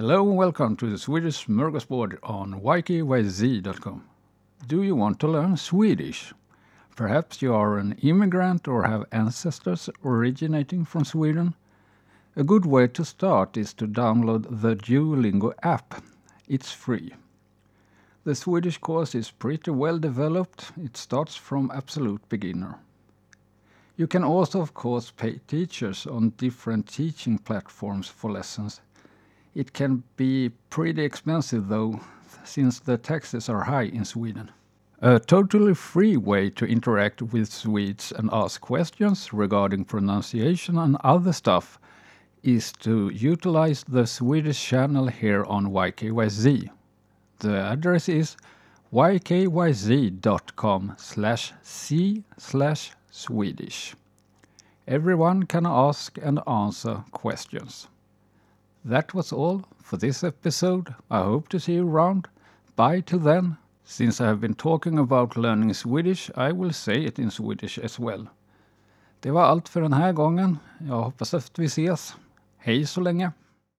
Hello and welcome to the Swedish Smorgasbord on ykyz.com. Do you want to learn Swedish? Perhaps you are an immigrant or have ancestors originating from Sweden. A good way to start is to download the Duolingo app. It's free. The Swedish course is pretty well developed. It starts from absolute beginner. You can also, of course, pay teachers on different teaching platforms for lessons. It can be pretty expensive though, since the taxes are high in Sweden. A totally free way to interact with Swedes and ask questions regarding pronunciation and other stuff is to utilize the Swedish channel here on YKYZ. The address is ykyz.com slash c slash Swedish. Everyone can ask and answer questions. That was all for this episode. I hope to see you around. Bye till then. Since I have been talking about learning Swedish, I will say it in Swedish as well. Det var allt för den här gången. Jag hoppas att vi ses. Hej så länge!